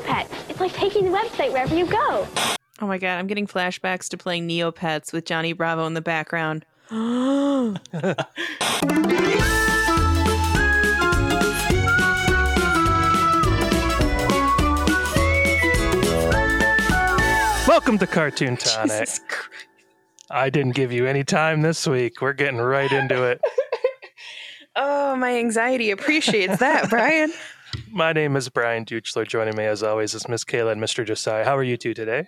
Neopets. It's like taking the website wherever you go. Oh my god, I'm getting flashbacks to playing Neopets with Johnny Bravo in the background. Welcome to Cartoon Tonic. Jesus I didn't give you any time this week. We're getting right into it. Oh, my anxiety appreciates that, Brian. My name is Brian Duchler. Joining me, as always, is Miss Kayla and Mr. Josiah. How are you two today?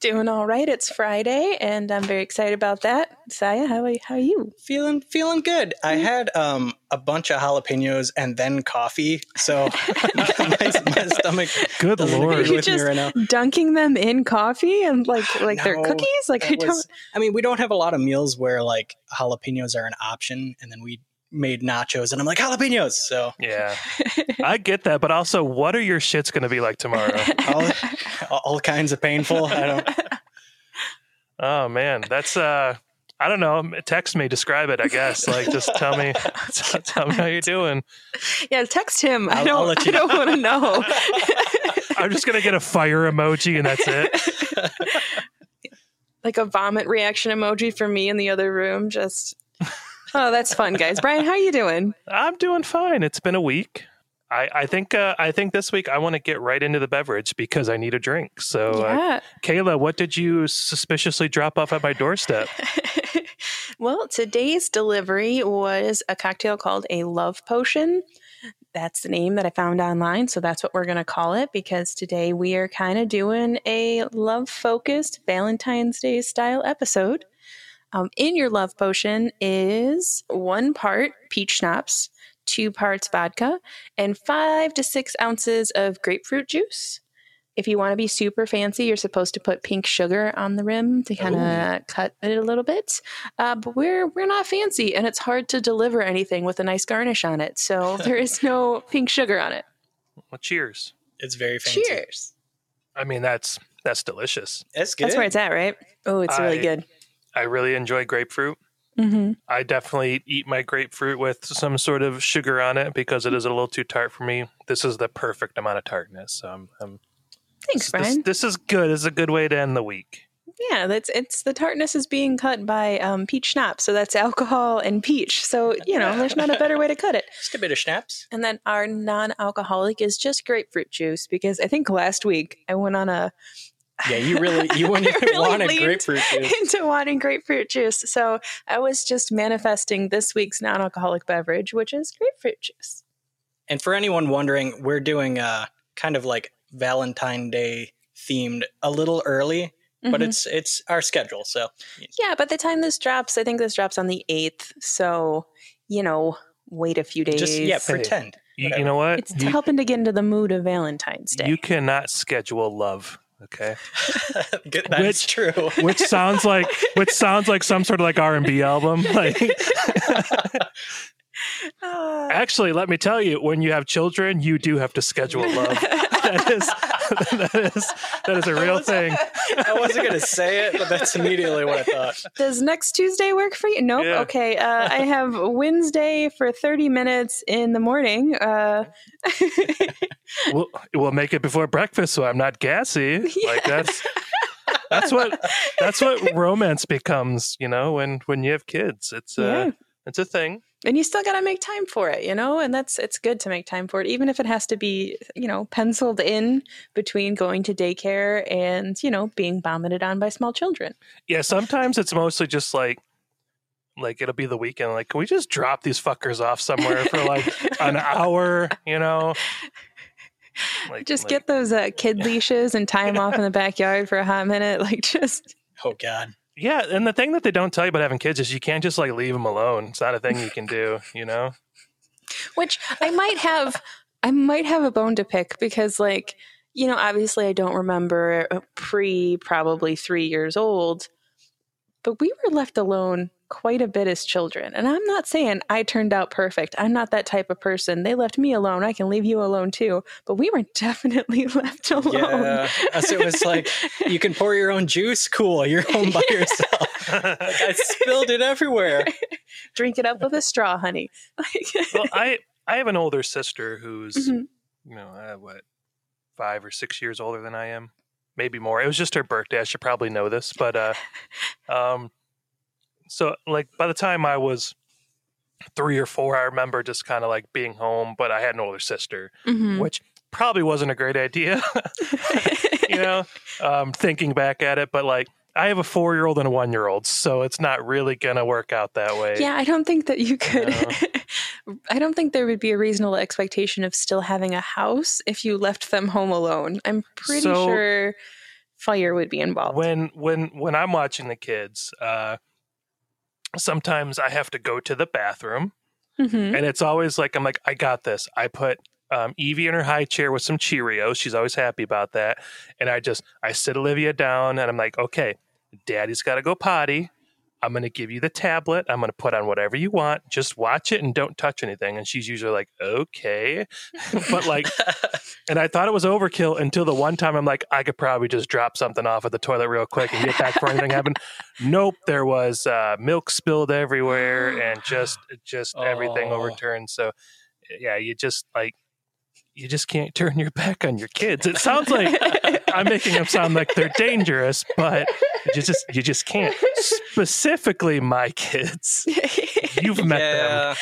Doing all right. It's Friday, and I'm very excited about that. Saya, how are, how are you? Feeling feeling good. I had um a bunch of jalapenos and then coffee, so my, my stomach Good lord. agree You with me just right now. dunking them in coffee and like like they're cookies? Like I That don't. I mean, we don't have a lot of meals where like jalapenos are an option, and then we made nachos, and I'm like jalapenos. So Yeah, I get that, but also, what are your shits going to be like tomorrow? all, all kinds of painful. I don't. Oh man, that's uh, I don't know. Text me, describe it. I guess. Like, just tell me, tell me how you're doing. Yeah, text him. I I'll- don't. I'll let you I don't want to know. I'm just gonna get a fire emoji, and that's it. like a vomit reaction emoji for me in the other room. Just oh, that's fun, guys. Brian, how are you doing? I'm doing fine. It's been a week. I, I think uh, I think this week I want to get right into the beverage because I need a drink. So, uh. Kayla, what did you suspiciously drop off at my doorstep? well, today's delivery was a cocktail called a love potion. That's the name that I found online, so that's what we're going to call it because today we are kind of doing a love focused Valentine's Day style episode. Um, in your love potion is one part peach schnapps, two parts vodka, and five to six ounces of grapefruit juice. If you want to be super fancy, you're supposed to put pink sugar on the rim to kind of cut it a little bit. Uh, but we're we're not fancy, and it's hard to deliver anything with a nice garnish on it. So there is no pink sugar on it. Well, cheers. It's very fancy. Cheers. I mean, that's that's delicious. It's good. That's where it's at, right? Oh, it's really good. I really enjoy grapefruit. hmm I definitely eat my grapefruit with some sort of sugar on it because it is a little too tart for me. This is the perfect amount of tartness. So I'm, I'm Thanks, this, Brian. this is good. This is a good way to end the week. Yeah, that's it's the tartness is being cut by um, peach schnapps, so that's alcohol and peach. So you know, there's not a better way to cut it. Just a bit of schnapps. And then our non-alcoholic is just grapefruit juice because I think last week I went on a Yeah, you really you wouldn't I really want a grapefruit juice. into wanting grapefruit juice. So I was just manifesting this week's non-alcoholic beverage, which is grapefruit juice. And for anyone wondering, we're doing uh kind of like Valentine Day themed a little early, but Mhm. it's it's our schedule. So yeah. By the time this drops, I think this drops on the eighth. So you know, wait a few days. just yeah, pretend. You, you know what? It's You, helping to get into the mood of Valentine's Day. you cannot schedule love. Okay, Good, that is Which- true. which sounds like which sounds like some sort of like R and B album. Like, Ah. actually, let me tell you, when you have children, you do have to schedule love. that is that is that is a real thing. I wasn't gonna say it, but that's immediately what I thought. Does next Tuesday work for you? Nope. Yeah. Okay. Uh, I have Wednesday for 30 minutes in the morning. Uh, We'll, we'll make it before breakfast, so I'm not gassy. Like that's that's what that's what romance becomes. You know, when when you have kids, it's uh, Yeah. it's a thing. And you still got to make time for it, you know? And that's, it's good to make time for it, even if it has to be, you know, penciled in between going to daycare and, you know, being vomited on by small children. Yeah, sometimes it's mostly just like like it'll be the weekend. Like, can we just drop these fuckers off somewhere for like an hour? You know, like Just like- get those uh, kid leashes and tie them off in the backyard for a hot minute. Like, just, Oh God. Yeah. And the thing that they don't tell you about having kids is you can't just like leave them alone. It's not a thing you can do. You know. which I might have I might have a bone to pick because like you know obviously I don't remember uh, pre probably 3 years old but we were left alone quite a bit as children and I'm not saying I turned out perfect I'm not that type of person they left me alone I can leave you alone too but we were definitely left alone Yeah. Us, it was like you can pour your own juice. Cool. You're home by yourself. I spilled it everywhere. drink it up with a straw honey well, I I have an older sister who's Mhm. you know uh, what five or six years older than I am, maybe more. It was just her birthday. I should probably know this, but uh, um, so like by the time I was three or four, I remember just kind of like being home, but I had an older sister, Mhm. which probably wasn't a great idea, you know, um, thinking back at it. But like, I have a four year old and a one year old, so it's not really going to work out that way. Yeah, I don't think that you could. I don't think there would be a reasonable expectation of still having a house if you left them home alone. I'm pretty So- sure fire would be involved. when when when I'm watching the kids, uh, sometimes I have to go to the bathroom, Mhm. and it's always like I'm like I got this. I put um, Evie in her high chair with some Cheerios. She's always happy about that, and I just I sit Olivia down, and I'm like, okay, Daddy's got to go potty. I'm going to give you the tablet. I'm going to put on whatever you want. Just watch it and don't touch anything. And she's usually like, okay. but like, and I thought it was overkill until the one time I'm like, I could probably just drop something off at the toilet real quick and get back before anything happened. Nope, there was uh, milk spilled everywhere and just just everything Oh. overturned. So yeah, you just like you just can't turn your back on your kids. It sounds like I'm making them sound like they're dangerous, but you just you just can't. Specifically, my kids. You've met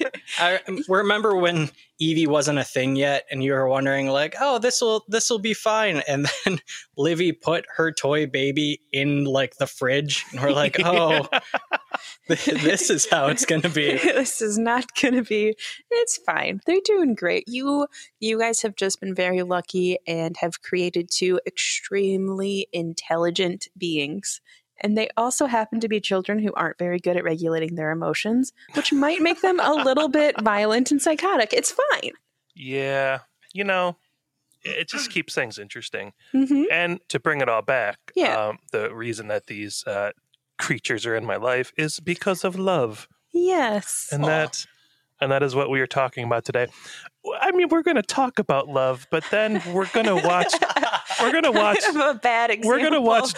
them. I remember when Evie wasn't a thing yet, and you were wondering, like, "Oh, this will this will be fine." And then Livy put her toy baby in like the fridge, and we're like, "Oh, this is how it's gonna be." this is not going to be it's fine they're doing great you you guys have just been very lucky and have created two extremely intelligent beings and they also happen to be children who aren't very good at regulating their emotions which might make them a little bit violent and psychotic it's fine Yeah, you know, it just keeps things interesting. hmm And to bring it all back, Yeah. um, the reason that these uh, creatures are in my life is because of love, yes and Aw. that and that is what we are talking about today. I mean, we're going to talk about love, but then we're going to watch. We're going to watch. A bad example. We're going to watch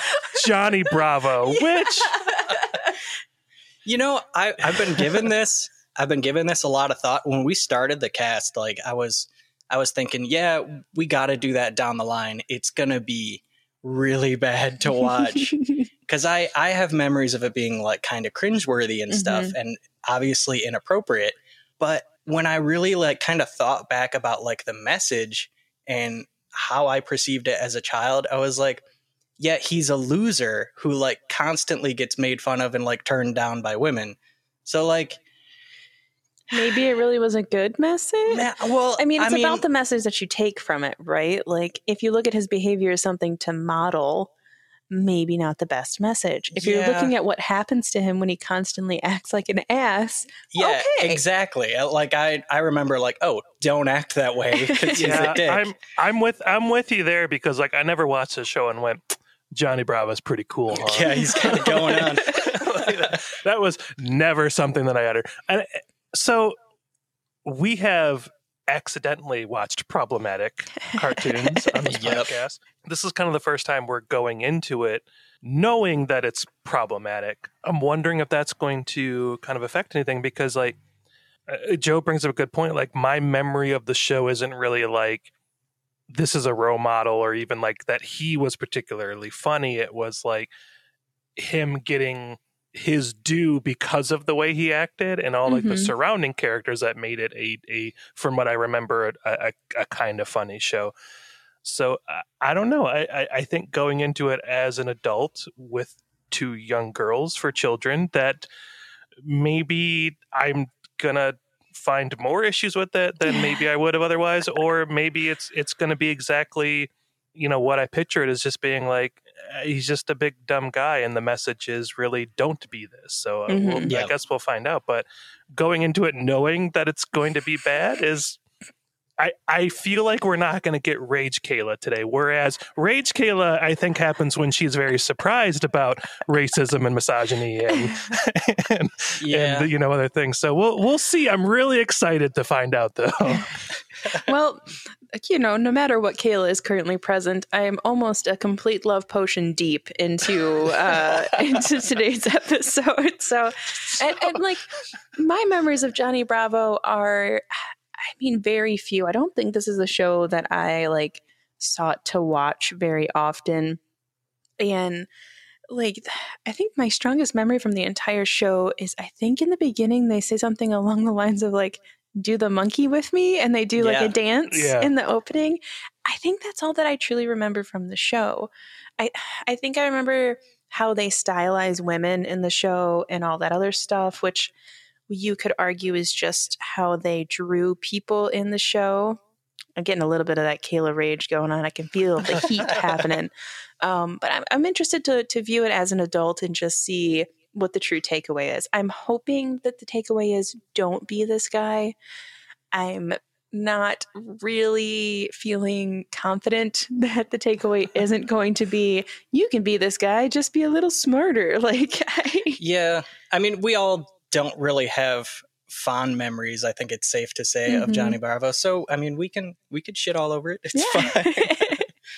Johnny Bravo, which You know, I, I've been given this. I've been given this a lot of thought. When we started the cast, like I was, I was thinking, yeah, we got to do that down the line. It's gonna be really bad to watch because I I have memories of it being like kind of cringeworthy and stuff, mm-hmm. and obviously inappropriate. But when I really like kind of thought back about like the message and how I perceived it as a child, I was like, yeah, he's a loser who like constantly gets made fun of and like turned down by women. So like, Maybe it really was a good message. nah, well, I mean, it's about the message that you take from it, right? Like, if you look at his behavior as something to model, maybe not the best message. If you're looking at what happens to him when he constantly acts like an ass, yeah, okay. exactly. Uh, Like I, I remember like, oh, don't act that way. 'cause he's a yeah, dick. I'm I'm with I'm with you there because like I never watched the show and went Johnny Bravo's pretty cool. Huh? yeah, he's kind of going on. that was never something that I uttered. And uh, so we have accidentally watched problematic cartoons on this Yep. podcast. This is kind of the first time we're going into it knowing that it's problematic. I'm wondering if that's going to kind of affect anything because like uh, Joe brings up a good point like my memory of the show isn't really like this is a role model or even like that he was particularly funny. It was like him getting his due because of the way he acted and all like the Mhm. surrounding characters that made it a, a from what I remember a, a, a kind of funny show. So I, I don't know. I, I, I think going into it as an adult with two young girls for children that maybe I'm gonna find more issues with it than maybe I would have otherwise, or maybe it's it's gonna be exactly you know what I picture it as just being like he's just a big dumb guy, and the message is really don't be this. So uh, we'll, Mhm. I guess we'll find out. But going into it knowing that it's going to be bad is. I, I feel like we're not going to get Rage Kayla today. Whereas Rage Kayla, I think, happens when she's very surprised about racism and misogyny and, and, Yeah, and you know other things. So we'll we'll see. I'm really excited to find out though. well, you know, no matter what Kayla is currently present, I am almost a complete love potion deep into uh, into today's episode. So, and, and like my memories of Johnny Bravo are, I mean, very few. I don't think this is a show that I like sought to watch very often. And like I think my strongest memory from the entire show is I think in the beginning they say something along the lines of like do the monkey with me and they do like Yeah. a dance Yeah. in the opening. I think that's all that I truly remember from the show. I I think I remember how they stylize women in the show and all that other stuff which you could argue is just how they drew people in the show. I'm getting a little bit of that Kayla rage going on. I can feel the heat happening. Um, but I'm, I'm interested to, to view it as an adult and just see what the true takeaway is. I'm hoping that the takeaway is don't be this guy. I'm not really feeling confident that the takeaway isn't going to be you can be this guy, just be a little smarter. Like, Yeah, I mean, we all don't really have fond memories. I think it's safe to say of Mhm. Johnny Bravo. So, I mean, we can we could shit all over it. It's fine.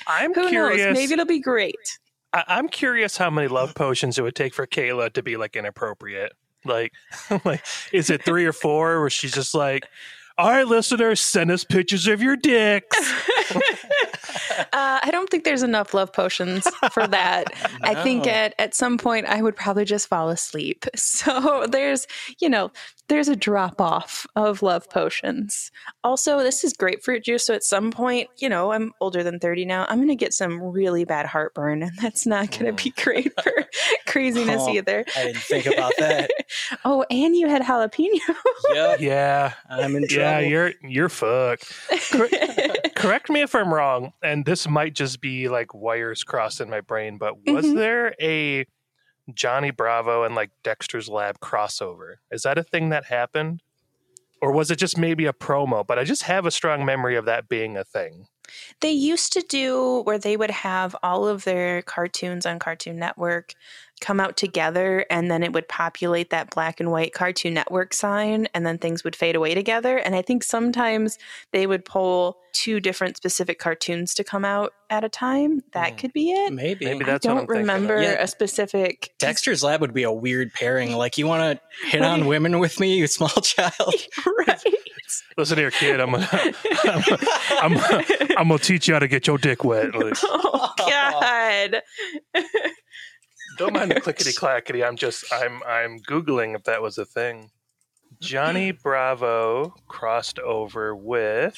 I'm Who curious. knows? Maybe it'll be great. I, I'm curious how many love potions it would take for Kayla to be like inappropriate. Like, like is it three or four where she's just like, "All right, listeners, send us pictures of your dicks." Uh, I don't think there's enough love potions for that. I think at, at some point I would probably just fall asleep. So there's, you know, there's a drop off of love potions. Also, this is grapefruit juice. So at some point, you know, I'm older than 30 now. I'm going to get some really bad heartburn, and that's not going to be great for craziness Oh. either. I didn't think about that. oh, and you had jalapeno. Yep, yeah, I'm in trouble. yeah, you're you're fucked. Correct me if I'm wrong, and this might just be like wires crossed in my brain, but was Mhm. there a Johnny Bravo and like Dexter's Lab crossover? Is that a thing that happened? Or was it just maybe a promo? But I just have a strong memory of that being a thing. They used to do where they would have all of their cartoons on Cartoon Network come out together and then it would populate that black and white Cartoon Network sign and then things would fade away together. And I think sometimes they would pull two different specific cartoons to come out at a time. That Mm. could be it. Maybe. Maybe I that's what don't I'm thinking remember Yeah. a specific Dexter's Lab would be a weird pairing. Like, you want to hit on women with me, you small child? right. Listen here, kid. I'm gonna, I'm, I'm, I'm gonna teach you how to get your dick wet. Like, oh God. Don't mind the clickety clackety. I'm just I'm I'm googling if that was a thing. Johnny Bravo crossed over with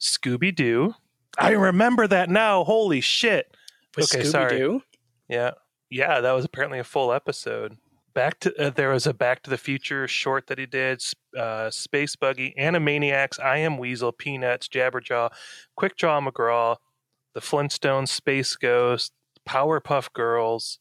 Scooby Doo. I remember that now. Holy shit! With Okay. Scooby-Doo? Yeah, yeah, that was apparently a full episode. Back to uh, there was a Back to the Future short that he did. Uh, Space Buggy, Animaniacs, I Am Weasel, Peanuts, Jabberjaw, Quick Draw McGraw, The Flintstones, Space Ghost, Powerpuff Girls,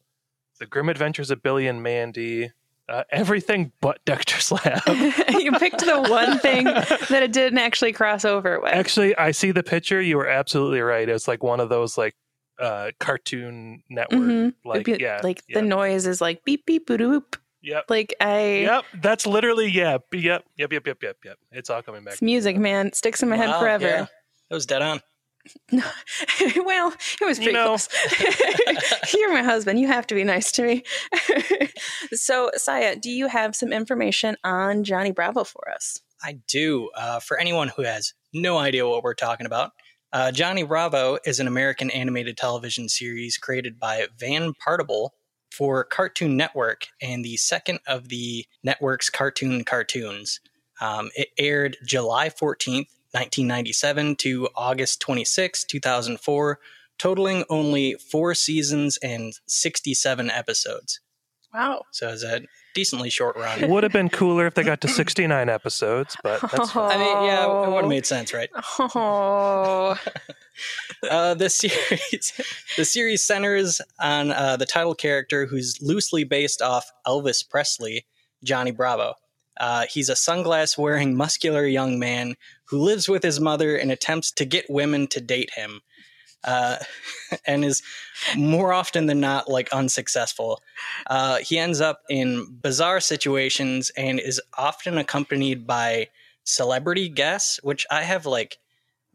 The Grim Adventures of Billy and Mandy, uh, everything but Dexter's Lab. you picked the one thing that it didn't actually cross over with. Actually, I see the picture. You were absolutely right. It's like one of those like uh cartoon network Mhm. like be- yeah like yep, the noise is like beep beep boop boop. yep Like I, Yep, that's literally yeah. Yep, yep, yep, yep, yep, yep. It's all coming back. it's music, man. It sticks in my head forever. yeah. That was dead on. well, it was You pretty know. close. You're my husband. You have to be nice to me. so, Saya, do you have some information on Johnny Bravo for us? I do. Uh, for anyone who has no idea what we're talking about, uh, Johnny Bravo is an American animated television series created by Van Partible for Cartoon Network and the second of the network's cartoon cartoons. Um, it aired July 14th, 1997 to August 26, 2004, totaling only four seasons and 67 episodes. Wow. So it's a decently short run. Would have been cooler if they got to 69 episodes, but that's fine. I mean, yeah, it would have made sense, right? Oh, Uh, the series, the series centers on uh, the title character, who's loosely based off Elvis Presley, Johnny Bravo. Uh, he's a sunglass wearing, muscular young man who lives with his mother and attempts to get women to date him, uh, and is more often than not like unsuccessful. Uh, he ends up in bizarre situations and is often accompanied by celebrity guests, which I have like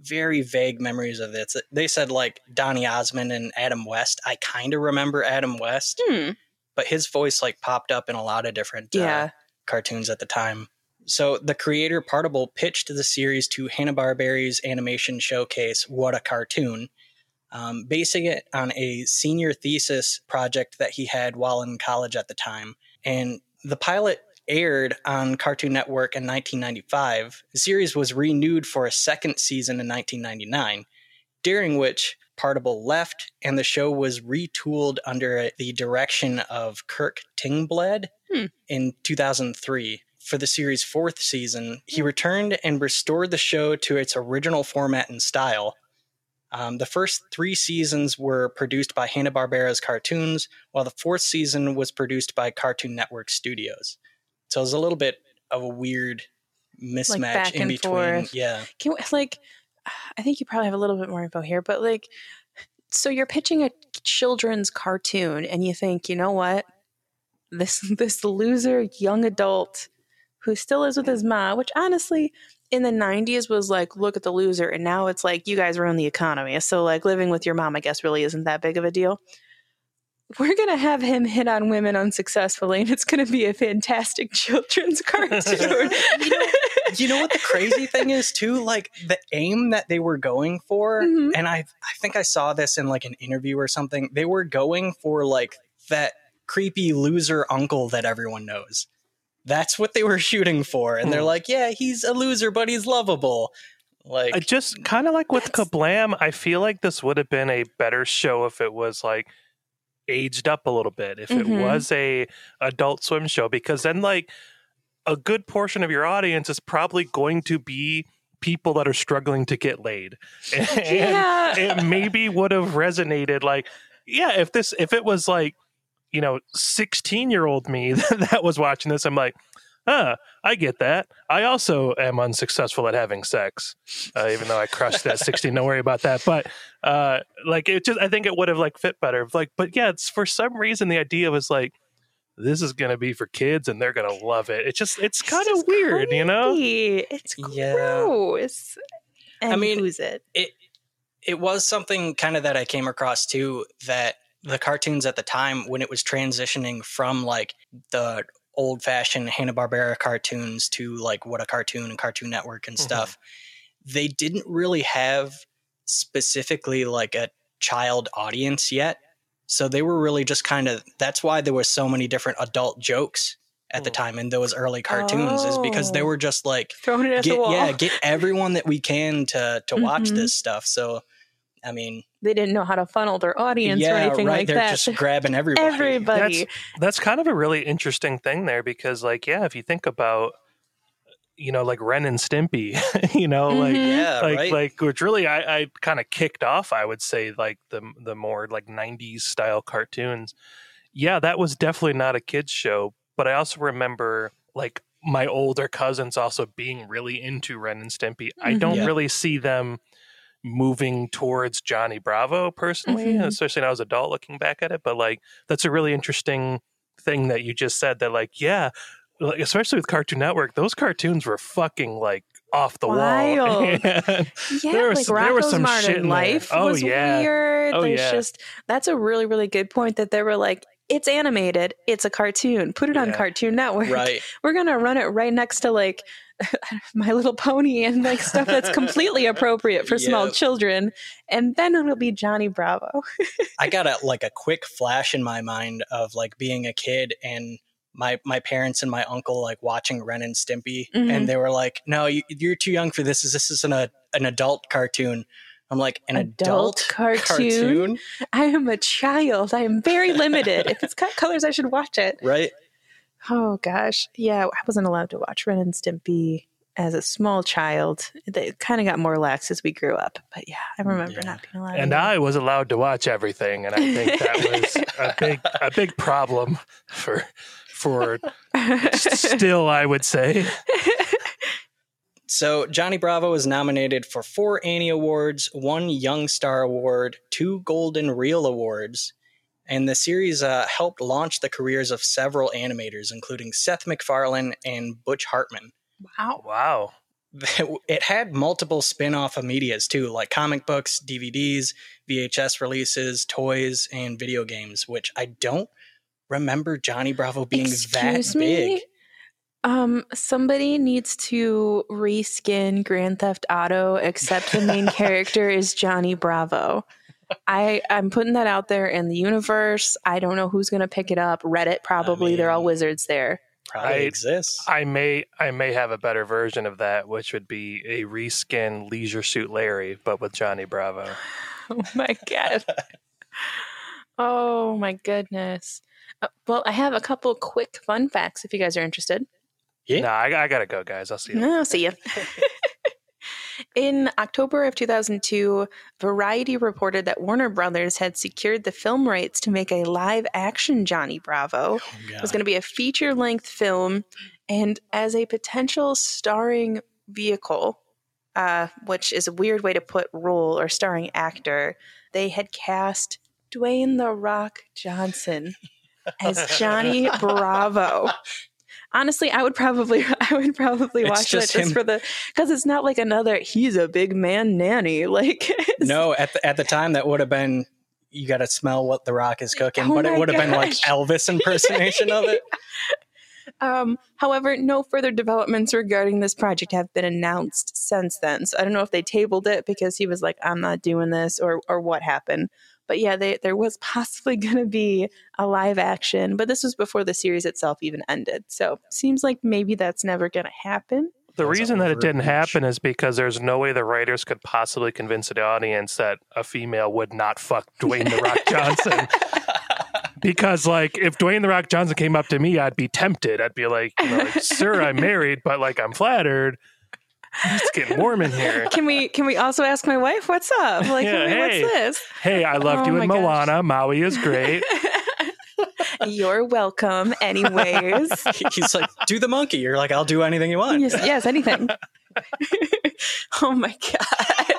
very vague memories of this. They said like Donny Osmond and Adam West. I kind of remember Adam West, hmm. but his voice like popped up in a lot of different uh, cartoons at the time. So the creator Partible pitched the series to Hanna-Barbera's animation showcase What a Cartoon, um, basing it on a senior thesis project that he had while in college at the time. And the pilot aired on Cartoon Network in 1995. The series was renewed for a second season in 1999, during which Partible left and the show was retooled under the direction of Kirk Tingblad Hmm. in 2003. For the series' fourth season, he returned and restored the show to its original format and style. Um, the first three seasons were produced by Hanna-Barbera's cartoons, while the fourth season was produced by Cartoon Network Studios. So it was a little bit of a weird mismatch back in between. forth. Yeah. Can we, like, I think you probably have a little bit more info here, but like, so you're pitching a children's cartoon, and you think, you know what, this this loser young adult who still lives with his mom, which honestly, in the '90s was like, look at the loser, and now it's like you guys run the economy, so like living with your mom, I guess, really isn't that big of a deal. We're gonna have him hit on women unsuccessfully, and it's gonna be a fantastic children's cartoon. You know, you know what the crazy thing is too? Like the aim that they were going for, Mhm. and I I think I saw this in like an interview or something. They were going for like that creepy loser uncle that everyone knows. That's what they were shooting for. And they're Hmm. like, yeah, he's a loser, but he's lovable. Like I just kind of like with Kablam, I feel like this would have been a better show if it was like aged up a little bit. If it Mhm. was a adult swim show because then like a good portion of your audience is probably going to be people that are struggling to get laid. And yeah. it maybe would have resonated like yeah, if this if it was like you know 16 year old me that was watching this i'm like huh i get that i also am unsuccessful at having sex uh, even though i crushed that 16 don't worry about that but uh like it just i think it would have like fit better like but yeah it's for some reason the idea was like this is gonna be for kids and they're gonna love it it's just it's kind of just weird you know creepy. It's Yeah. gross. And I mean, who's it? it it was something kind of that I came across too that the cartoons at the time when it was transitioning from like the old fashioned Hanna-Barbera cartoons to like what a cartoon and Cartoon Network and Mhm. stuff they didn't really have specifically like a child audience yet so they were really just kind of that's why there was so many different adult jokes at the time in those early cartoons is because they Oh. were just like Throwing it at get, the wall. yeah get everyone that we can to to watch Mhm. this stuff so i mean they didn't know how to funnel their audience yeah or anything like that. right like they're that. just grabbing everybody Everybody. that's kind of a really interesting thing there because like yeah if you think about you know like ren and stimpy you know like Mhm. yeah like right like which really i i kind of kicked off i would say like the the more like 90s style cartoons yeah that was definitely not a kids show but i also remember like my older cousins also being really into ren and stimpy i Mhm. don't Yeah. really see them moving towards johnny bravo personally Mhm. especially now as an adult looking back at it but like that's a really interesting thing that you just said that like yeah like, especially with cartoon network those cartoons were fucking like off the Wild. wall And Yeah, There was- like there was some Modern shit in there. Life Oh, was yeah. weird. Oh, There's yeah. just that's a really really good point that they were like, it's animated, it's a cartoon. Put it on Cartoon Network. right We're gonna run it right next to like My Little Pony and like stuff that's completely appropriate for small children, and then it'll be Johnny Bravo. i got a like a quick flash in my mind of like being a kid and my my parents and my uncle like watching ren and stimpy Mhm. and they were like no you, you're too young for this this isn't a, an adult cartoon i'm like an Adult adult, cartoon? cartoon I am a child. I am very limited. if it's got colors, I should watch it. right Oh gosh, yeah, I wasn't allowed to watch Ren and Stimpy as a small child. It kind of got more lax as we grew up, but yeah, I mm, remember Yeah. not being allowed. and to. I was allowed to watch everything, and I think that was a big a big problem for for still I would say. So Johnny Bravo was nominated for four Annie Awards, one Young Star Award, two Golden Reel Awards, and the series uh, helped launch the careers of several animators, including Seth MacFarlane and Butch Hartman. wow. Wow. It had multiple spin-off medias too, like comic books, DVDs, VHS releases, toys, and video games, which I don't remember Johnny Bravo being that me? big. Um, somebody needs to reskin Grand Theft Auto, except the main character is Johnny Bravo. I I'm putting that out there in the universe. I don't know who's going to pick it up. Reddit probably. They're all wizards there. Probably I- exists. I may I may have a better version of that, which would be a reskin Leisure Suit Larry, but with Johnny Bravo. Oh my god. oh my goodness. Uh, well, I have a couple quick fun facts if you guys are interested. Yeah. No, I, I gotta go, guys. I'll see you. I'll see you. In October of 2002, Variety reported that Warner Brothers had secured the film rights to make a live action Johnny Bravo. Oh, It was going to be a feature length film, and as a potential starring vehicle, uh, which is a weird way to put role or starring actor, they had cast Dwayne The Rock Johnson as Johnny Bravo. Honestly, I would probably I would probably It's watch that just just him. for the because it's not like another he's a big man nanny like no, at the, at the time that would have been you got to smell what the Rock is cooking, Oh but it would have been like. Elvis impersonation of it. Um, however, no further developments regarding this project have been announced since then. So I don't know if they tabled it because he was like, "I'm not doing this," or or what happened. But yeah, they, there was possibly going to be a live action, but this was before the series itself even ended. So seems like maybe that's never going to happen. The That's reason that it didn't overreach. happen is because there's no way the writers could possibly convince the audience that a female would not fuck Dwayne the Rock Johnson. because like if Dwayne the Rock Johnson came up to me, I'd be tempted. I'd be like, you know, like, sir, I'm married, but like I'm flattered. It's getting warm in here. Can we can we also ask my wife what's up? Like, Yeah, hey. what's this? Hey, I loved Oh you in my gosh. Moana. Maui is great. You're welcome, anyways. He's like, do the monkey. You're like, I'll do anything you want. yes, yes, anything. oh my god.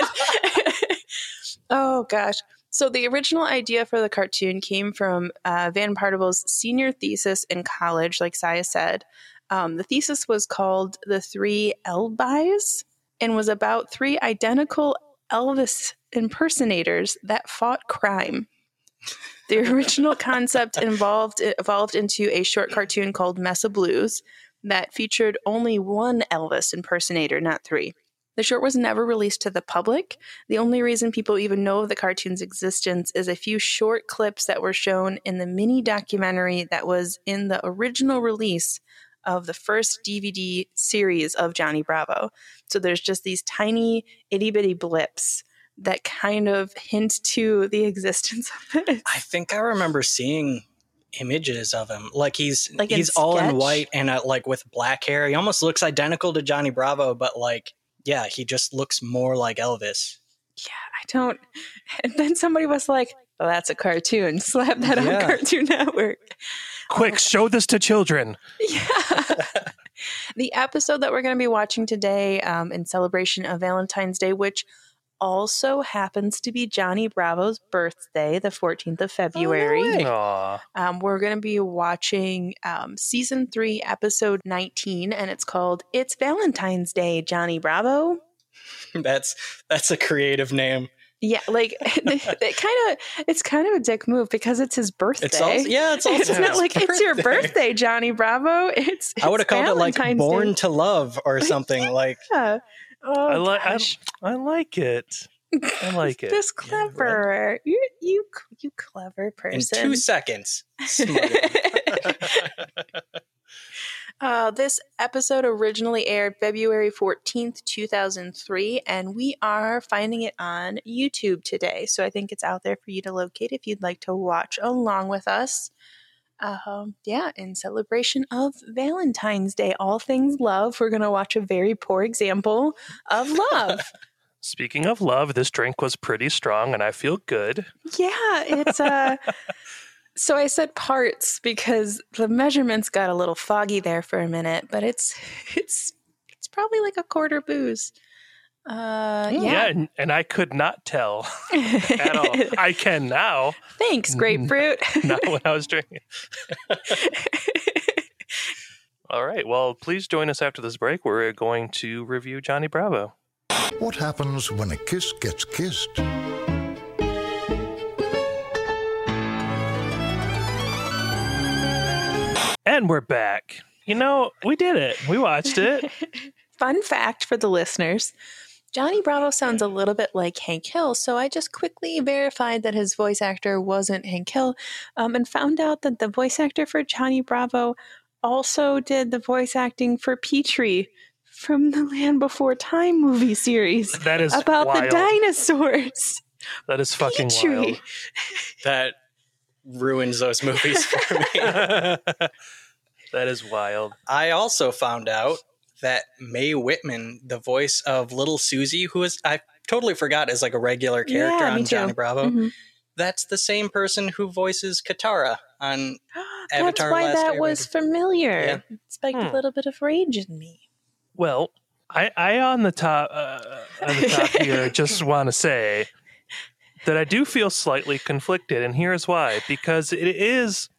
oh gosh. So the original idea for the cartoon came from uh, Van Partible's senior thesis in college, like Saya said. Um, the thesis was called "The Three Elbis" and was about three identical Elvis impersonators that fought crime. The original concept involved evolved into a short cartoon called Mess O' Blues that featured only one Elvis impersonator, not three. The short was never released to the public. The only reason people even know of the cartoon's existence is a few short clips that were shown in the mini documentary that was in the original release of the first DVD series of Johnny Bravo. So there's just these tiny itty bitty blips that kind of hint to the existence of it. I think I remember seeing images of him. Like he's Like in he's all in white and uh, like with black hair. He almost looks identical to Johnny Bravo, but like yeah, he just looks more like Elvis. Yeah, I don't. And then somebody was like, "Well, that's a cartoon. Slap that on Cartoon Network." Quick, show this to children. Yeah. the episode that we're going to be watching today, um, in celebration of Valentine's Day, which also happens to be Johnny Bravo's birthday, the 14th of February. way. Aw. Um, we're going to be watching um, season three, episode 19, and it's called It's Valentine's Day, Johnny Bravo. that's that's a creative name. Yeah, like it kind of it's kind of a dick move because it's his birthday. It's also yeah, it's also It's not his like it's your birthday, Johnny Bravo. It's, I would have it's called it like Born Day. to Love or something like Yeah. Oh, I like I. I like it. I like it. This Yeah, right. clever. you you you clever in person. two seconds. Uh, this episode originally aired February 14th, 2003, and we are finding it on YouTube today. So I think it's out there for you to locate if you'd like to watch along with us. Um, yeah, in celebration of Valentine's Day, all things love, we're going to watch a very poor example of love. Speaking of love, this drink was pretty strong and I feel good. Yeah, it's uh so I said parts because the measurements got a little foggy there for a minute, but it's it's it's probably like a quarter booze. Uh yeah. and, and I could not tell at all. I can now, Thanks, grapefruit. not when I was drinking. All right. Well, please join us after this break. We're going to review Johnny Bravo. What happens when a kiss gets kissed? And we're back. You know, we did it. We watched it. Fun fact for the listeners. Johnny Bravo sounds a little bit like Hank Hill, so I just quickly verified that his voice actor wasn't Hank Hill um, and found out that the voice actor for Johnny Bravo also did the voice acting for Petrie from the Land Before Time movie series That is about wild. the dinosaurs. That is fucking Petrie. wild. That ruins those movies for me. that is wild. I also found out that Mae Whitman, the voice of Little Susie, who is I totally forgot is like a regular character Yeah, on too. Johnny Bravo. Mhm. That's the same person who voices Katara on Avatar. That's why Last that was familiar. It's like a Hmm. little bit of rage in me. Well, I, I on the top uh, on the top here just want to say that I do feel slightly conflicted, and here's why: because it is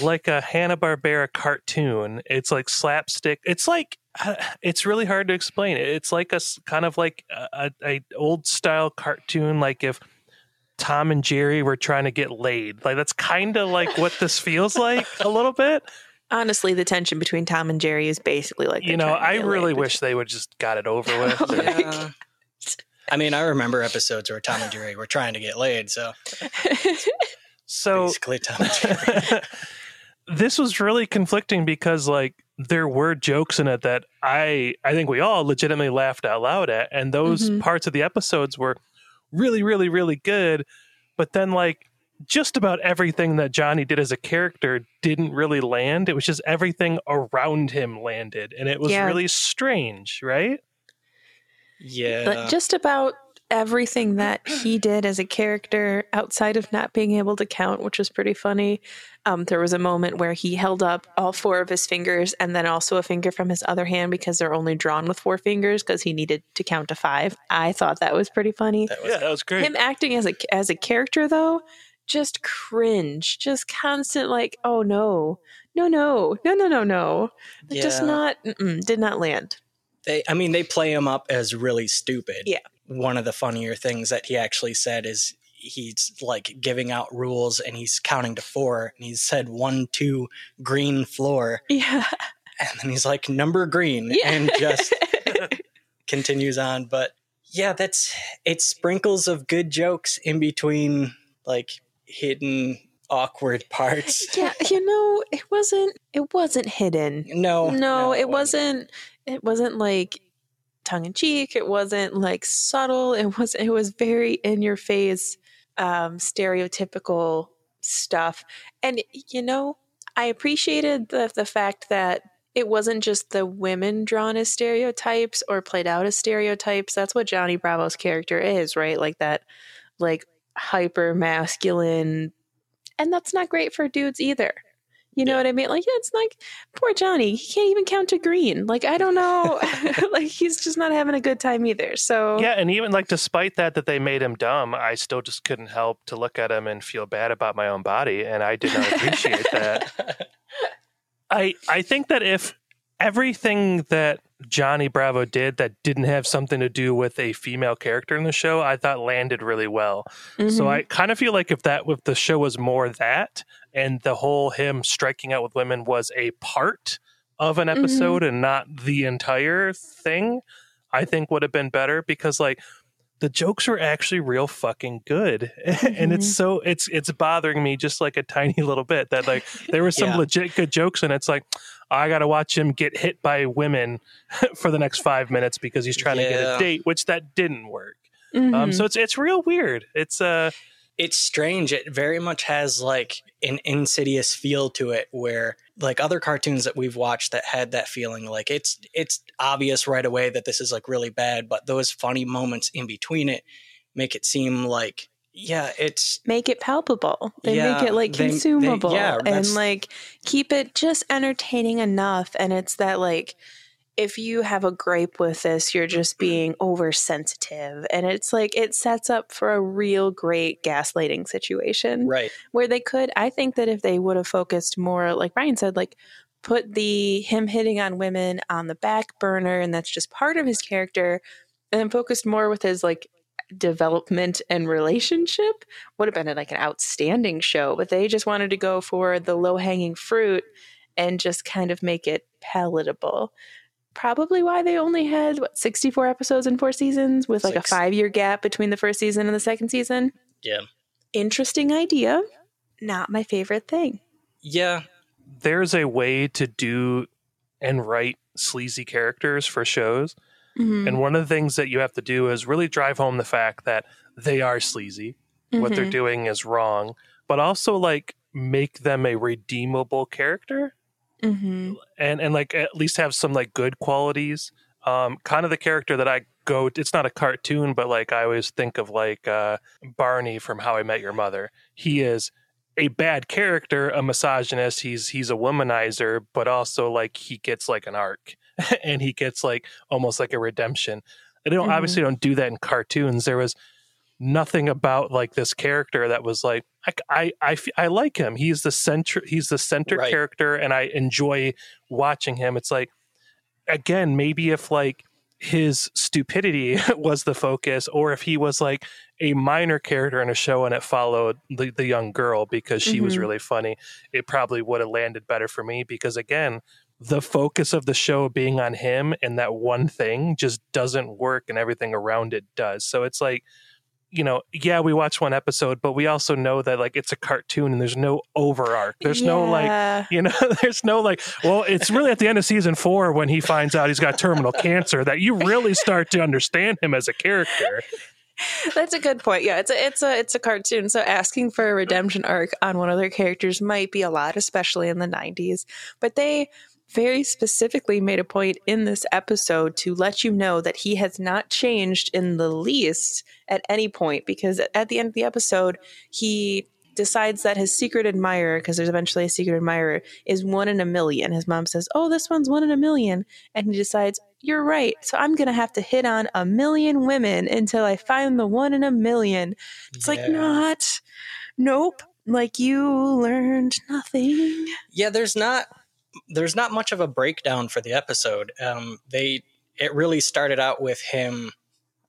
like a Hanna Barbera cartoon. It's like slapstick. It's like uh, it's really hard to explain. It's like a kind of like a, a, a old style cartoon, like if. Tom and Jerry were trying to get laid. Like that's kind of like what this feels like a little bit. Honestly, the tension between Tom and Jerry is basically like You know, I really wish they would just got it over with. Yeah. I mean, I remember episodes where Tom and Jerry were trying to get laid, so So basically Tom and Jerry. this was really conflicting because like there were jokes in it that I I think we all legitimately laughed out loud at and those Mhm. parts of the episodes were really really really good but then like just about everything that Johnny did as a character didn't really land it was just everything around him landed and it was Yeah. really strange right Yeah. But just about everything that he did as a character outside of not being able to count, which was pretty funny. Um, there was a moment where he held up all four of his fingers and then also a finger from his other hand because they're only drawn with four fingers because he needed to count to five. I thought that was pretty funny. that was yeah that was great Him acting as a as a character though, just cringe, just constant like, oh no, no, no, no, no, no, no, just not, did not land. they I mean they play him up as really stupid. Yeah. One of the funnier things that he actually said is he's like giving out rules and he's counting to four and he said one, two, green floor. Yeah, And then he's like number green yeah, and just continues on. But yeah, that's it sprinkles of good jokes in between like hidden awkward parts. yeah. You know, it wasn't. It wasn't hidden. No, no, it wasn't. It wasn't like tongue in cheek. It wasn't like subtle. It was. It was very in your face, um, stereotypical stuff. And you know, I appreciated the the fact that it wasn't just the women drawn as stereotypes or played out as stereotypes. That's what Johnny Bravo's character is, right? Like that, like hyper masculine, and that's not great for dudes either. You know Yeah. what I mean? Like, yeah, it's like poor Johnny. He can't even count to green. Like, I don't know. like, he's just not having a good time either. So, Yeah, and even like despite that that they made him dumb, I still just couldn't help to look at him and feel bad about my own body, and I did not appreciate that. I I think that if everything that Johnny Bravo did that didn't have something to do with a female character in the show, I thought landed really well. So Mhm. I kind of feel like if that if the show was more that and the whole him striking out with women was a part of an episode and not the entire thing, I think would have been better because like the jokes were actually real fucking good. and it's so it's it's bothering me just like a tiny little bit that like there were some Yeah. legit good jokes and it's like I got to watch him get hit by women for the next 5 minutes because he's trying to get a date, which that didn't work. Mhm. Um, so it's it's real weird. It's uh it's strange. It very much has like an insidious feel to it where like other cartoons that we've watched that had that feeling like it's it's obvious right away that this is like really bad, but those funny moments in between it make it seem like yeah, it's make it palpable. They Yeah, make it like they- they- consumable yeah, and like keep it just entertaining enough. And it's that like if you have a gripe with this, you're just mm. being oversensitive. And it's like it sets up for a real great gaslighting situation right. where they could I think that if they would have focused more, like Ryan said, like put the him hitting on women on the back burner and that's just part of his character and then focused more with his like development and relationship would have been like an outstanding show but they just wanted to go for the low hanging fruit and just kind of make it palatable probably why they only had what 64 episodes in four seasons with like Six. a five year gap between the first season and the second season. Yeah. Interesting idea. Not my favorite thing. Yeah. There's a way to do and write sleazy characters for shows. Mhm. And one of the things that you have to do is really drive home the fact that they are sleazy. What they're Mhm. doing is wrong, but also like make them a redeemable character Mhm. and and like at least have some like good qualities. Um, kind of the character that I go. It's not a cartoon, but like I always think of like uh, Barney from How I Met Your Mother. He is a bad character, a misogynist. He's he's a womanizer, but also like he gets like an arc, and he gets like almost like a redemption. They don't Mhm. obviously don't do that in cartoons. There was nothing about like this character that was like I I I like him. He's the center. He's the center Right. character, and I enjoy watching him. It's like again, maybe if like his stupidity was the focus, or if he was like a minor character in a show and it followed the, the young girl because she was Mhm. really funny, it probably would have landed better for me. Because again, the focus of the show being on him and that one thing just doesn't work, and everything around it does. So it's like you know, yeah, we watch one episode, but we also know that like it's a cartoon and there's no over arc. There's no like you know, there's no like, well, it's really at the end of season four when he finds out he's got terminal cancer that you really start to understand him as a character. That's a good point. Yeah, it's a it's a it's a cartoon. So asking for a redemption arc on one of their characters might be a lot, especially in the '90s. But they very specifically made a point in this episode to let you know that he has not changed in the least at any point. Because at the end of the episode, he decides that his secret admirer, because there's eventually a secret admirer, is one in a million. His mom says, "Oh, this one's one in a million. and he decides, "You're right. So I'm gonna have to hit on a million women until I find the one in a million. It's like not, nope. Like you learned nothing. yeah there's not there's not much of a breakdown for the episode. Um they it really started out with him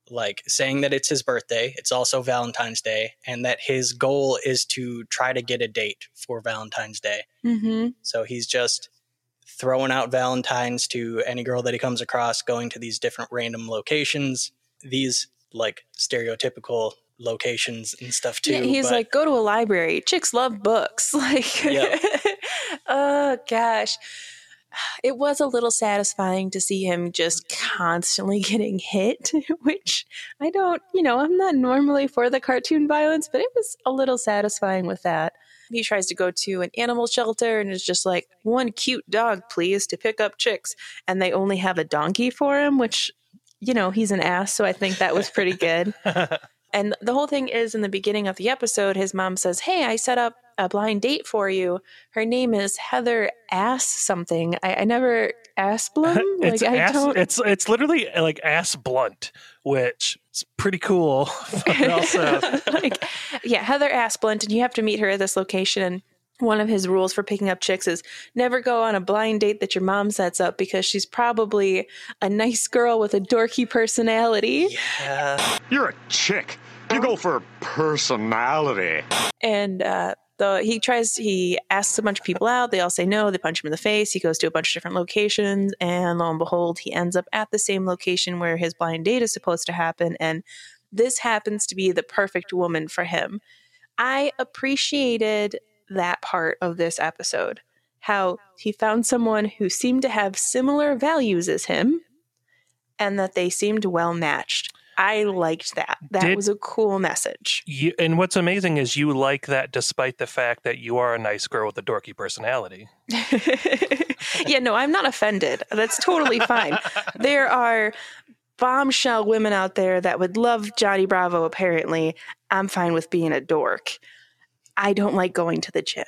like saying that it's his birthday it's also valentine's day and that his goal is to try to get a date for valentine's day. Mm-hmm. so he's just throwing out valentines to any girl that he comes across going to these different random locations. These like stereotypical locations and stuff too Yeah, he's but- like, go to a library. Chicks love books. Like, Yep. oh gosh. It was a little satisfying to see him just constantly getting hit, which I don't, you know, I'm not normally for the cartoon violence, but it was a little satisfying with that. He tries to go to an animal shelter and is just like, one cute dog, please, to pick up chicks. And they only have a donkey for him, which, you know, he's an ass. So I think that was pretty good. And the whole thing is in the beginning of the episode, his mom says, Hey, I set up a blind date for you. Her name is Heather Ass something. I, I never Asplum. Like it's I ass, don't it's it's literally like ass blunt, which is pretty cool. Also, like yeah, Heather Ass Blunt, and you have to meet her at this location. And one of his rules for picking up chicks is never go on a blind date that your mom sets up because she's probably a nice girl with a dorky personality. yeah. You're a chick. You go for personality. and uh, the he tries he asks a bunch of people out. They all say no. They punch him in the face. He goes to a bunch of different locations. And lo and behold he ends up at the same location where his blind date is supposed to happen. And this happens to be the perfect woman for him. I appreciated that part of this episode how he found someone who seemed to have similar values as him and that they seemed well matched i liked that that Did- was a cool message you, and what's amazing is you like that despite the fact that you are a nice girl with a dorky personality. yeah, no, I'm not offended. That's totally fine. There are bombshell women out there that would love Johnny Bravo, apparently. I'm fine with being a dork. I don't like going to the gym.